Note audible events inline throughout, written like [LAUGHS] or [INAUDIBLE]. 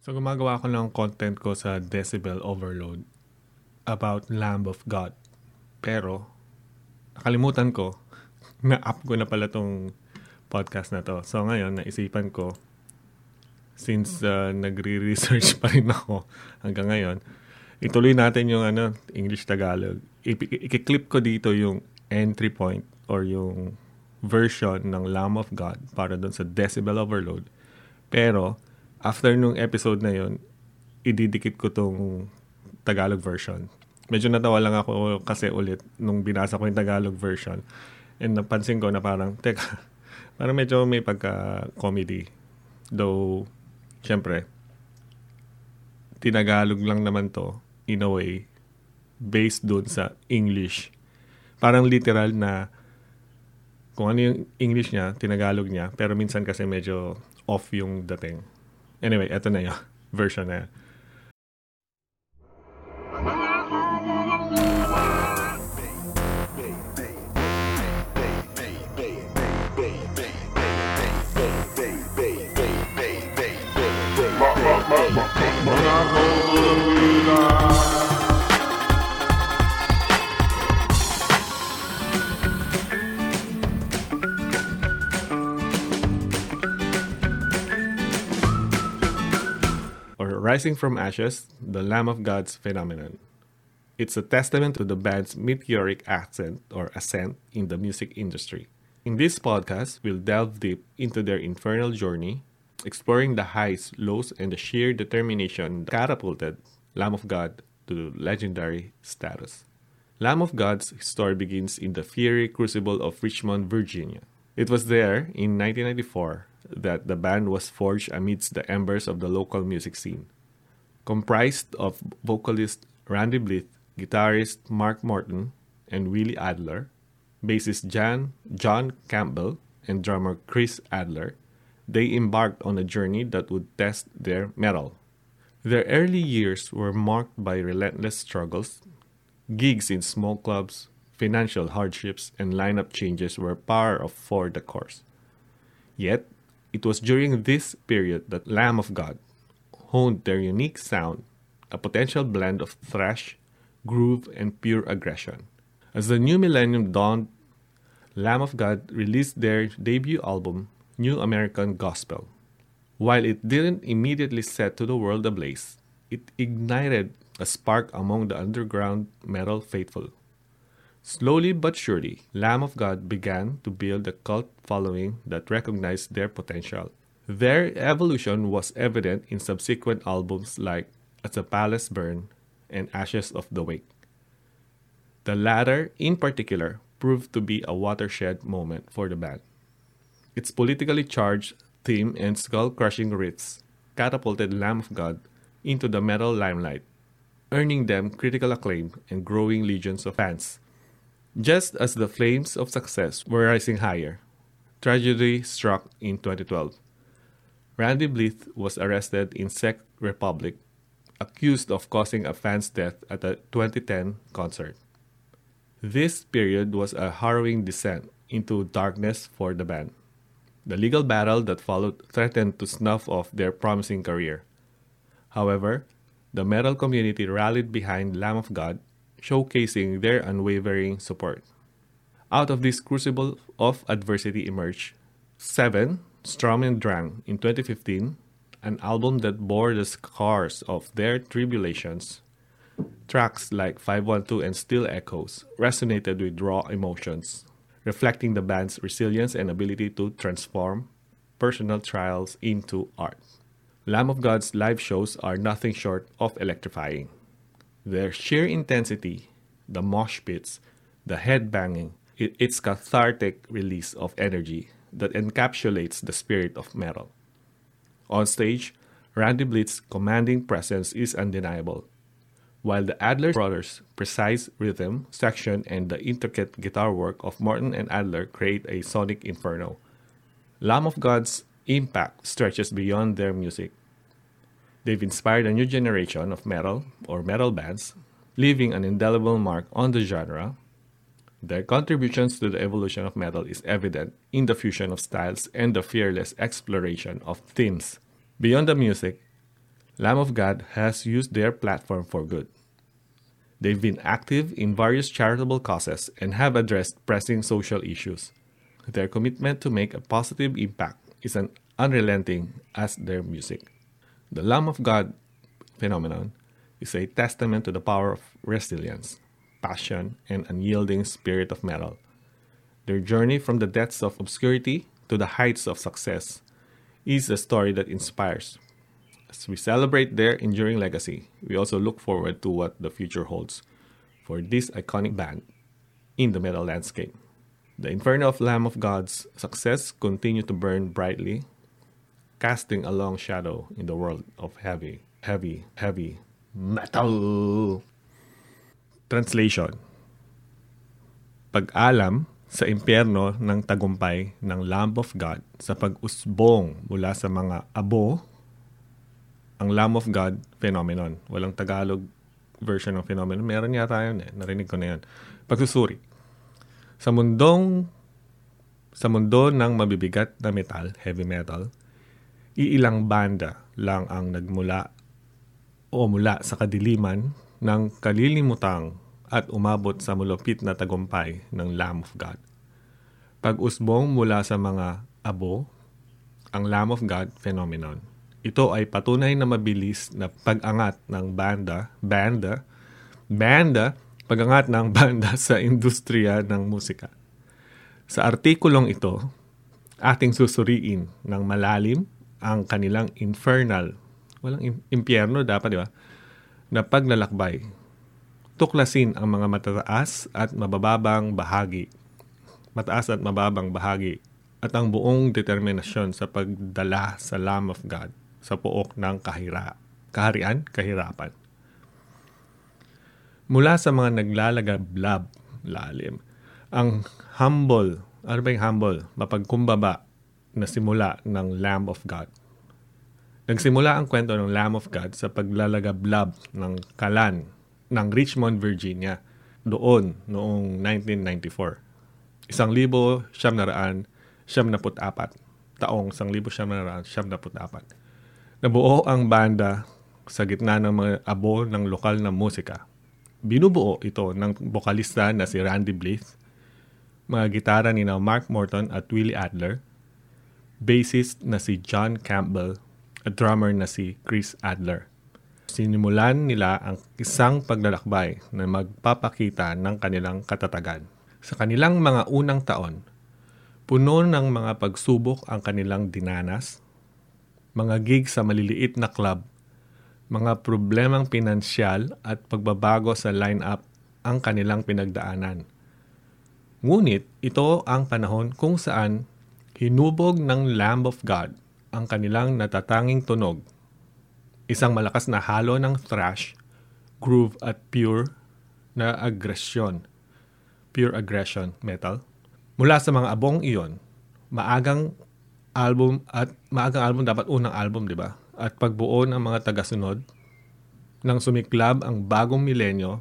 So gumagawa ako ng content ko sa Decibel Overload about Lamb of God. Pero, nakalimutan ko, [LAUGHS] na-up ko na pala tong podcast na to. So ngayon, naisipan ko, since uh, nagre-research [LAUGHS] pa rin ako hanggang ngayon, ituloy natin yung ano, English-Tagalog. I- i-clip ko dito yung entry point or yung version ng Lamb of God para doon sa Decibel Overload. Pero, after nung episode na yon ididikit ko tong Tagalog version. Medyo natawa lang ako kasi ulit nung binasa ko yung Tagalog version. And napansin ko na parang, [LAUGHS] teka, parang medyo may pagka-comedy. Though, syempre, tinagalog lang naman to in a way based doon sa English. Parang literal na kung ano yung English niya, tinagalog niya, pero minsan kasi medyo off yung dating. Anyway, eto na yung [LAUGHS] version Rising from Ashes, the Lamb of God's phenomenon. It's a testament to the band's meteoric ascent or ascent in the music industry. In this podcast, we'll delve deep into their infernal journey, exploring the highs, lows, and the sheer determination that catapulted Lamb of God to legendary status. Lamb of God's story begins in the fiery crucible of Richmond, Virginia. It was there, in 1994, that the band was forged amidst the embers of the local music scene. Comprised of vocalist Randy Blythe, guitarist Mark Morton, and Willie Adler, bassist Jan, John Campbell, and drummer Chris Adler, they embarked on a journey that would test their mettle. Their early years were marked by relentless struggles. Gigs in small clubs, financial hardships, and lineup changes were par for the course. Yet, it was during this period that Lamb of God honed their unique sound, a potential blend of thrash, groove, and pure aggression. As the new millennium dawned, Lamb of God released their debut album, New American Gospel. While it didn't immediately set to the world ablaze, it ignited a spark among the underground metal faithful. Slowly but surely, Lamb of God began to build a cult following that recognized their potential. Their evolution was evident in subsequent albums like As a Palace Burn and Ashes of the Wake. The latter, in particular, proved to be a watershed moment for the band. Its politically charged theme and skull crushing riffs catapulted Lamb of God into the metal limelight, earning them critical acclaim and growing legions of fans. Just as the flames of success were rising higher, tragedy struck in 2012. Randy Blythe was arrested in Czech Republic, accused of causing a fan's death at a 2010 concert. This period was a harrowing descent into darkness for the band. The legal battle that followed threatened to snuff off their promising career. However, the metal community rallied behind Lamb of God, showcasing their unwavering support. Out of this crucible of adversity emerged Seven, Strom and Drang in 2015, an album that bore the scars of their tribulations. Tracks like 512 and Still Echoes resonated with raw emotions, reflecting the band's resilience and ability to transform personal trials into art. Lamb of God's live shows are nothing short of electrifying. Their sheer intensity, the mosh pits, the headbanging, it, its cathartic release of energy that encapsulates the spirit of metal. On stage, Randy Blitz's commanding presence is undeniable, while the Adler brothers' precise rhythm section and the intricate guitar work of Morton and Adler create a sonic inferno. Lamb of God's impact stretches beyond their music. They've inspired a new generation of metal or metal bands, leaving an indelible mark on the genre. Their contributions to the evolution of metal is evident in the fusion of styles and the fearless exploration of themes. Beyond the music, Lamb of God has used their platform for good. They've been active in various charitable causes and have addressed pressing social issues. Their commitment to make a positive impact is an unrelenting as their music. The Lamb of God phenomenon is a testament to the power of resilience, passion, and unyielding spirit of metal. Their journey from the depths of obscurity to the heights of success is a story that inspires. As we celebrate their enduring legacy, we also look forward to what the future holds for this iconic band in the metal landscape. The inferno of Lamb of God's success continue to burn brightly, casting a long shadow in the world of heavy, heavy, heavy metal. Translation Pag-alam sa impyerno ng tagumpay ng Lamb of God sa pag-usbong mula sa mga abo ang Lamb of God phenomenon. Walang Tagalog version ng phenomenon. Meron yata yun eh. Narinig ko na yun. Pagsusuri. Sa mundong sa mundo ng mabibigat na metal, heavy metal, iilang banda lang ang nagmula o mula sa kadiliman ng kalilimutang at umabot sa mulupit na tagumpay ng Lamb of God. Pag-usbong mula sa mga abo, ang Lamb of God phenomenon. Ito ay patunay na mabilis na pag-angat ng banda, banda, banda, pag-angat ng [LAUGHS] banda sa industriya ng musika. Sa artikulong ito, ating susuriin ng malalim ang kanilang infernal, walang impyerno dapat, di ba? Na paglalakbay. Tuklasin ang mga matataas at mabababang bahagi. Mataas at mababang bahagi at ang buong determinasyon sa pagdala sa Lamb of God sa pook ng kahira, kaharian, kahirapan. Mula sa mga naglalagablab lalim, ang humble, ano ba yung humble? Mapagkumbaba na simula ng Lamb of God. Nagsimula ang kwento ng Lamb of God sa paglalagablab ng kalan ng Richmond, Virginia doon noong 1994. Isang libo siyam na raan siyam naput apat. Taong isang libo siyam na raan siyam naput apat. Nabuo ang banda sa gitna ng mga abo ng lokal na musika. Binubuo ito ng bokalista na si Randy Blythe, mga gitara ni na Mark Morton at Willie Adler, bassist na si John Campbell at drummer na si Chris Adler. Sinimulan nila ang isang paglalakbay na magpapakita ng kanilang katatagan. Sa kanilang mga unang taon, puno ng mga pagsubok ang kanilang dinanas, mga gig sa maliliit na club, mga problemang pinansyal at pagbabago sa lineup ang kanilang pinagdaanan. Ngunit ito ang panahon kung saan hinubog ng Lamb of God ang kanilang natatanging tunog Isang malakas na halo ng thrash, groove at pure na aggression. Pure aggression metal. Mula sa mga abong iyon, maagang album at maagang album dapat unang album, di ba? At pagbuo ng mga tagasunod nang sumiklab ang bagong milenyo,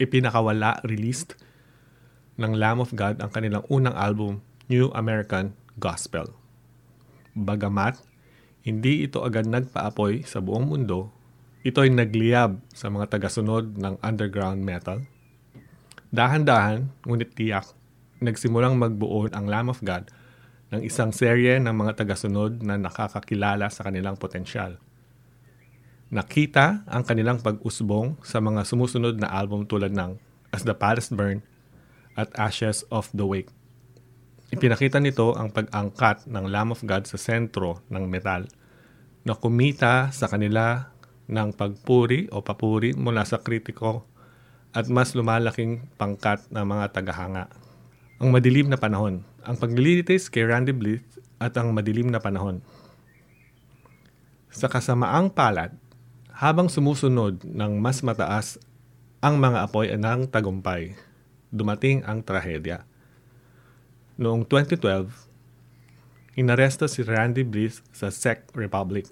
ipinakawala released ng Lamb of God ang kanilang unang album, New American Gospel. Bagamat hindi ito agad nagpaapoy sa buong mundo. Ito ay nagliyab sa mga tagasunod ng underground metal. Dahan-dahan, ngunit tiyak, nagsimulang magbuo ang Lamb of God ng isang serye ng mga tagasunod na nakakakilala sa kanilang potensyal. Nakita ang kanilang pag-usbong sa mga sumusunod na album tulad ng As the Palace Burn at Ashes of the Wake. Ipinakita nito ang pag-angkat ng Lamb of God sa sentro ng metal na kumita sa kanila ng pagpuri o papuri mula sa kritiko at mas lumalaking pangkat ng mga tagahanga. Ang madilim na panahon. Ang paglilitis kay Randy Blythe at ang madilim na panahon. Sa kasamaang palad, habang sumusunod ng mas mataas ang mga apoy ng tagumpay, dumating ang trahedya. Noong 2012, inaresto si Randy Bliss sa Czech Republic.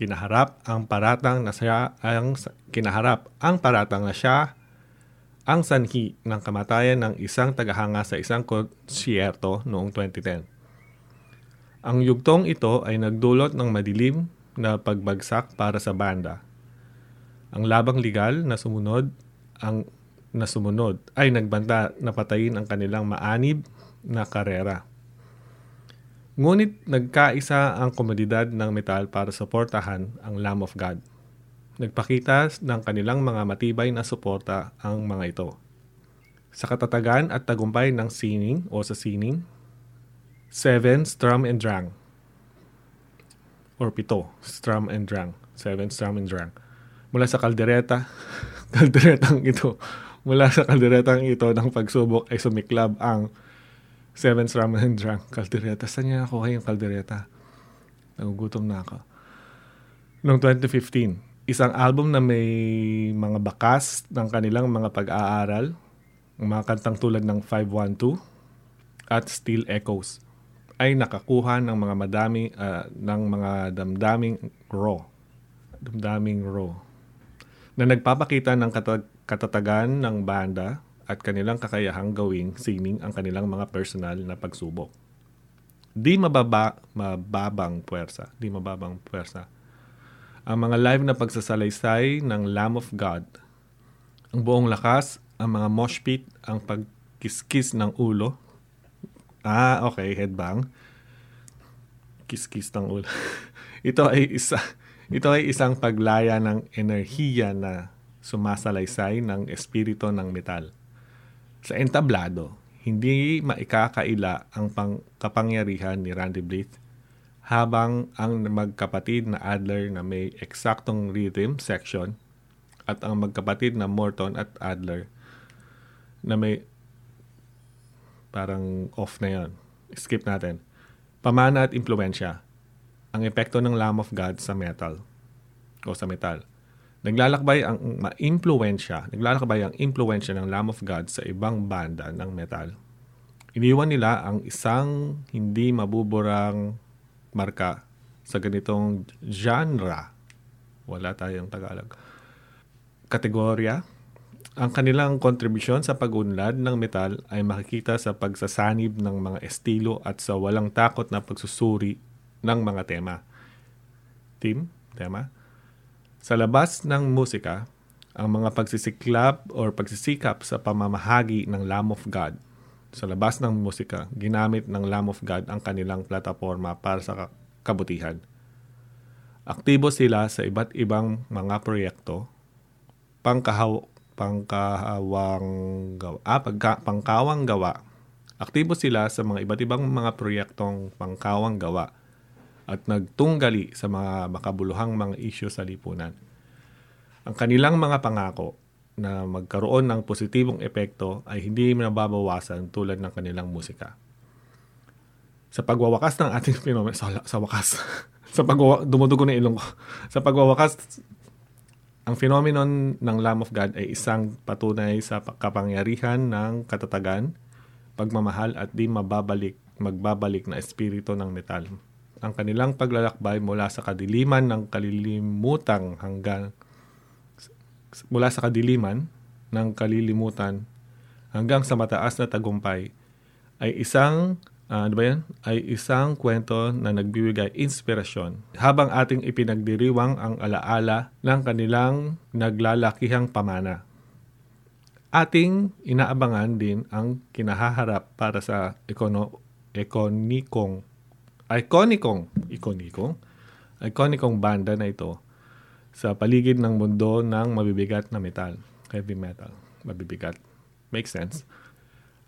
Kinaharap ang paratang na siya ang kinaharap ang paratang na siya ang sanhi ng kamatayan ng isang tagahanga sa isang konsyerto noong 2010. Ang yugtong ito ay nagdulot ng madilim na pagbagsak para sa banda. Ang labang legal na sumunod ang na sumunod ay nagbanta na patayin ang kanilang maanib na karera. Ngunit nagkaisa ang komunidad ng metal para suportahan ang Lamb of God. Nagpakita ng kanilang mga matibay na suporta ang mga ito. Sa katatagan at tagumpay ng sining o sa sining, 7 Strum and Drang or pito, Strum and Drang. 7 Strum and Drang mula sa kaldereta, [LAUGHS] kalderetang ito, mula sa kalderetang ito ng pagsubok ay sumiklab ang Seven's Ramen and Drunk kaldereta. Saan niya nakuha yung kaldereta? Nagugutom na ako. Noong 2015, isang album na may mga bakas ng kanilang mga pag-aaral, mga kantang tulad ng 512 at Still Echoes ay nakakuha ng mga madami uh, ng mga damdaming raw damdaming raw na nagpapakita ng katatagan ng banda at kanilang kakayahang gawing sining ang kanilang mga personal na pagsubok. Di mababa, mababang puwersa. Di mababang puwersa. Ang mga live na pagsasalaysay ng Lamb of God, ang buong lakas, ang mga mosh pit, ang pagkiskis ng ulo. Ah, okay, headbang. Kiskis ng ulo. [LAUGHS] Ito ay isa ito ay isang paglaya ng enerhiya na sumasalaysay ng espiritu ng metal. Sa entablado, hindi maikakaila ang pang kapangyarihan ni Randy Blythe habang ang magkapatid na Adler na may eksaktong rhythm section at ang magkapatid na Morton at Adler na may parang off na yon. Skip natin. Pamana at impluensya ang epekto ng Lamb of God sa metal o sa metal. Naglalakbay ang ma-impluensya, naglalakbay ang impluensya ng Lamb of God sa ibang banda ng metal. Iniwan nila ang isang hindi mabuburang marka sa ganitong genre. Wala tayong Tagalog. Kategorya. Ang kanilang kontribusyon sa pag-unlad ng metal ay makikita sa pagsasanib ng mga estilo at sa walang takot na pagsusuri ng mga tema. Team, tema. Sa labas ng musika, ang mga pagsisiklab or pagsisikap sa pamamahagi ng Lamb of God sa labas ng musika, ginamit ng Lamb of God ang kanilang plataforma para sa kabutihan. Aktibo sila sa iba't ibang mga proyekto, pangkahaw, pangkahawang gawa, ah, pagka, pangkawang gawa. Aktibo sila sa mga iba't ibang mga proyektong pangkawang gawa at nagtunggali sa mga makabuluhang mga isyu sa lipunan. Ang kanilang mga pangako na magkaroon ng positibong epekto ay hindi nababawasan tulad ng kanilang musika. Sa pagwawakas ng ating [LAUGHS] phenomenon, sa, sa wakas, [LAUGHS] sa pagwawa, dumudugo na ilong ko, [LAUGHS] sa pagwawakas, ang phenomenon ng Lamb of God ay isang patunay sa kapangyarihan ng katatagan, pagmamahal at di mababalik, magbabalik na espiritu ng metal ang kanilang paglalakbay mula sa kadiliman ng kalilimutang hanggang mula sa kadiliman ng kalilimutan hanggang sa mataas na tagumpay ay isang uh, ano ba yan? ay isang kwento na nagbibigay inspirasyon habang ating ipinagdiriwang ang alaala ng kanilang naglalakihang pamana. Ating inaabangan din ang kinahaharap para sa ekono, ekonikong ikonikong, ikonikong, ikonikong banda na ito sa paligid ng mundo ng mabibigat na metal, heavy metal, mabibigat. Makes sense.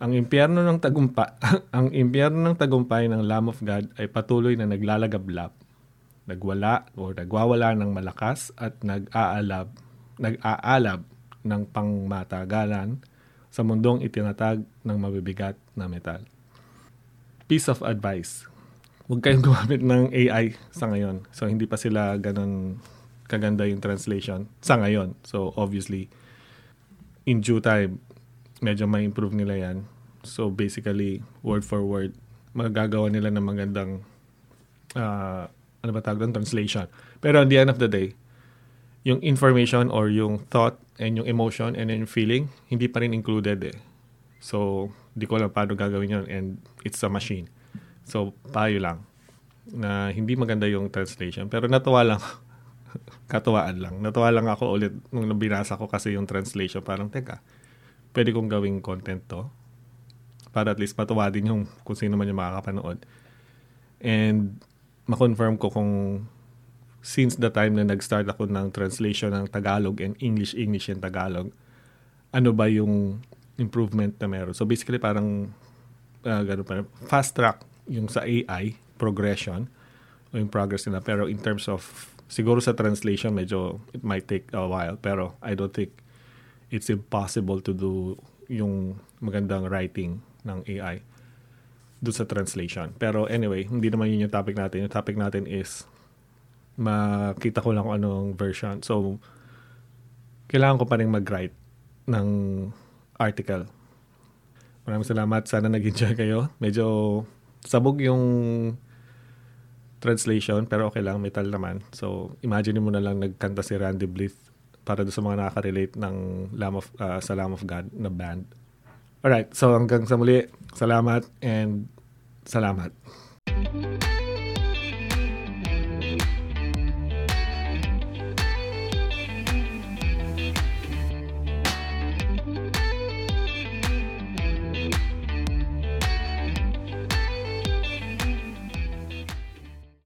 Ang impyerno ng tagumpa, [LAUGHS] ang impyerno ng tagumpay ng Lamb of God ay patuloy na naglalagablap, nagwala o nagwawala ng malakas at nag-aalab, nag-aalab ng pangmatagalan sa mundong itinatag ng mabibigat na metal. Piece of advice huwag kayong [LAUGHS] gumamit ng AI sa ngayon. So, hindi pa sila ganun kaganda yung translation sa ngayon. So, obviously, in due time, medyo may improve nila yan. So, basically, word for word, magagawa nila ng magandang uh, ano ba tawag doon? Translation. Pero at the end of the day, yung information or yung thought and yung emotion and yung feeling, hindi pa rin included eh. So, di ko alam paano gagawin yun and it's a machine. So, payo lang. na hindi maganda yung translation. Pero natuwa lang. [LAUGHS] Katuwaan lang. Natuwa lang ako ulit nung nabinasa ko kasi yung translation. Parang, teka, pwede kong gawing content to. Para at least matuwa din yung kung sino man yung makakapanood. And ma-confirm ko kung since the time na nag-start ako ng translation ng Tagalog and English, English and Tagalog, ano ba yung improvement na meron. So basically parang uh, ganun pa, fast track yung sa AI progression o yung progress nila. Pero in terms of, siguro sa translation, medyo it might take a while. Pero I don't think it's impossible to do yung magandang writing ng AI do sa translation. Pero anyway, hindi naman yun yung topic natin. Yung topic natin is makita ko lang kung anong version. So, kailangan ko pa rin mag-write ng article. Maraming salamat. Sana nag-enjoy kayo. Medyo sabog yung translation pero okay lang, metal naman. So, imagine mo na lang nagkanta si Randy Blythe para sa mga nakaka-relate ng Lamb of, uh, sa Lamb of God na band. Alright, so hanggang sa muli, salamat and salamat.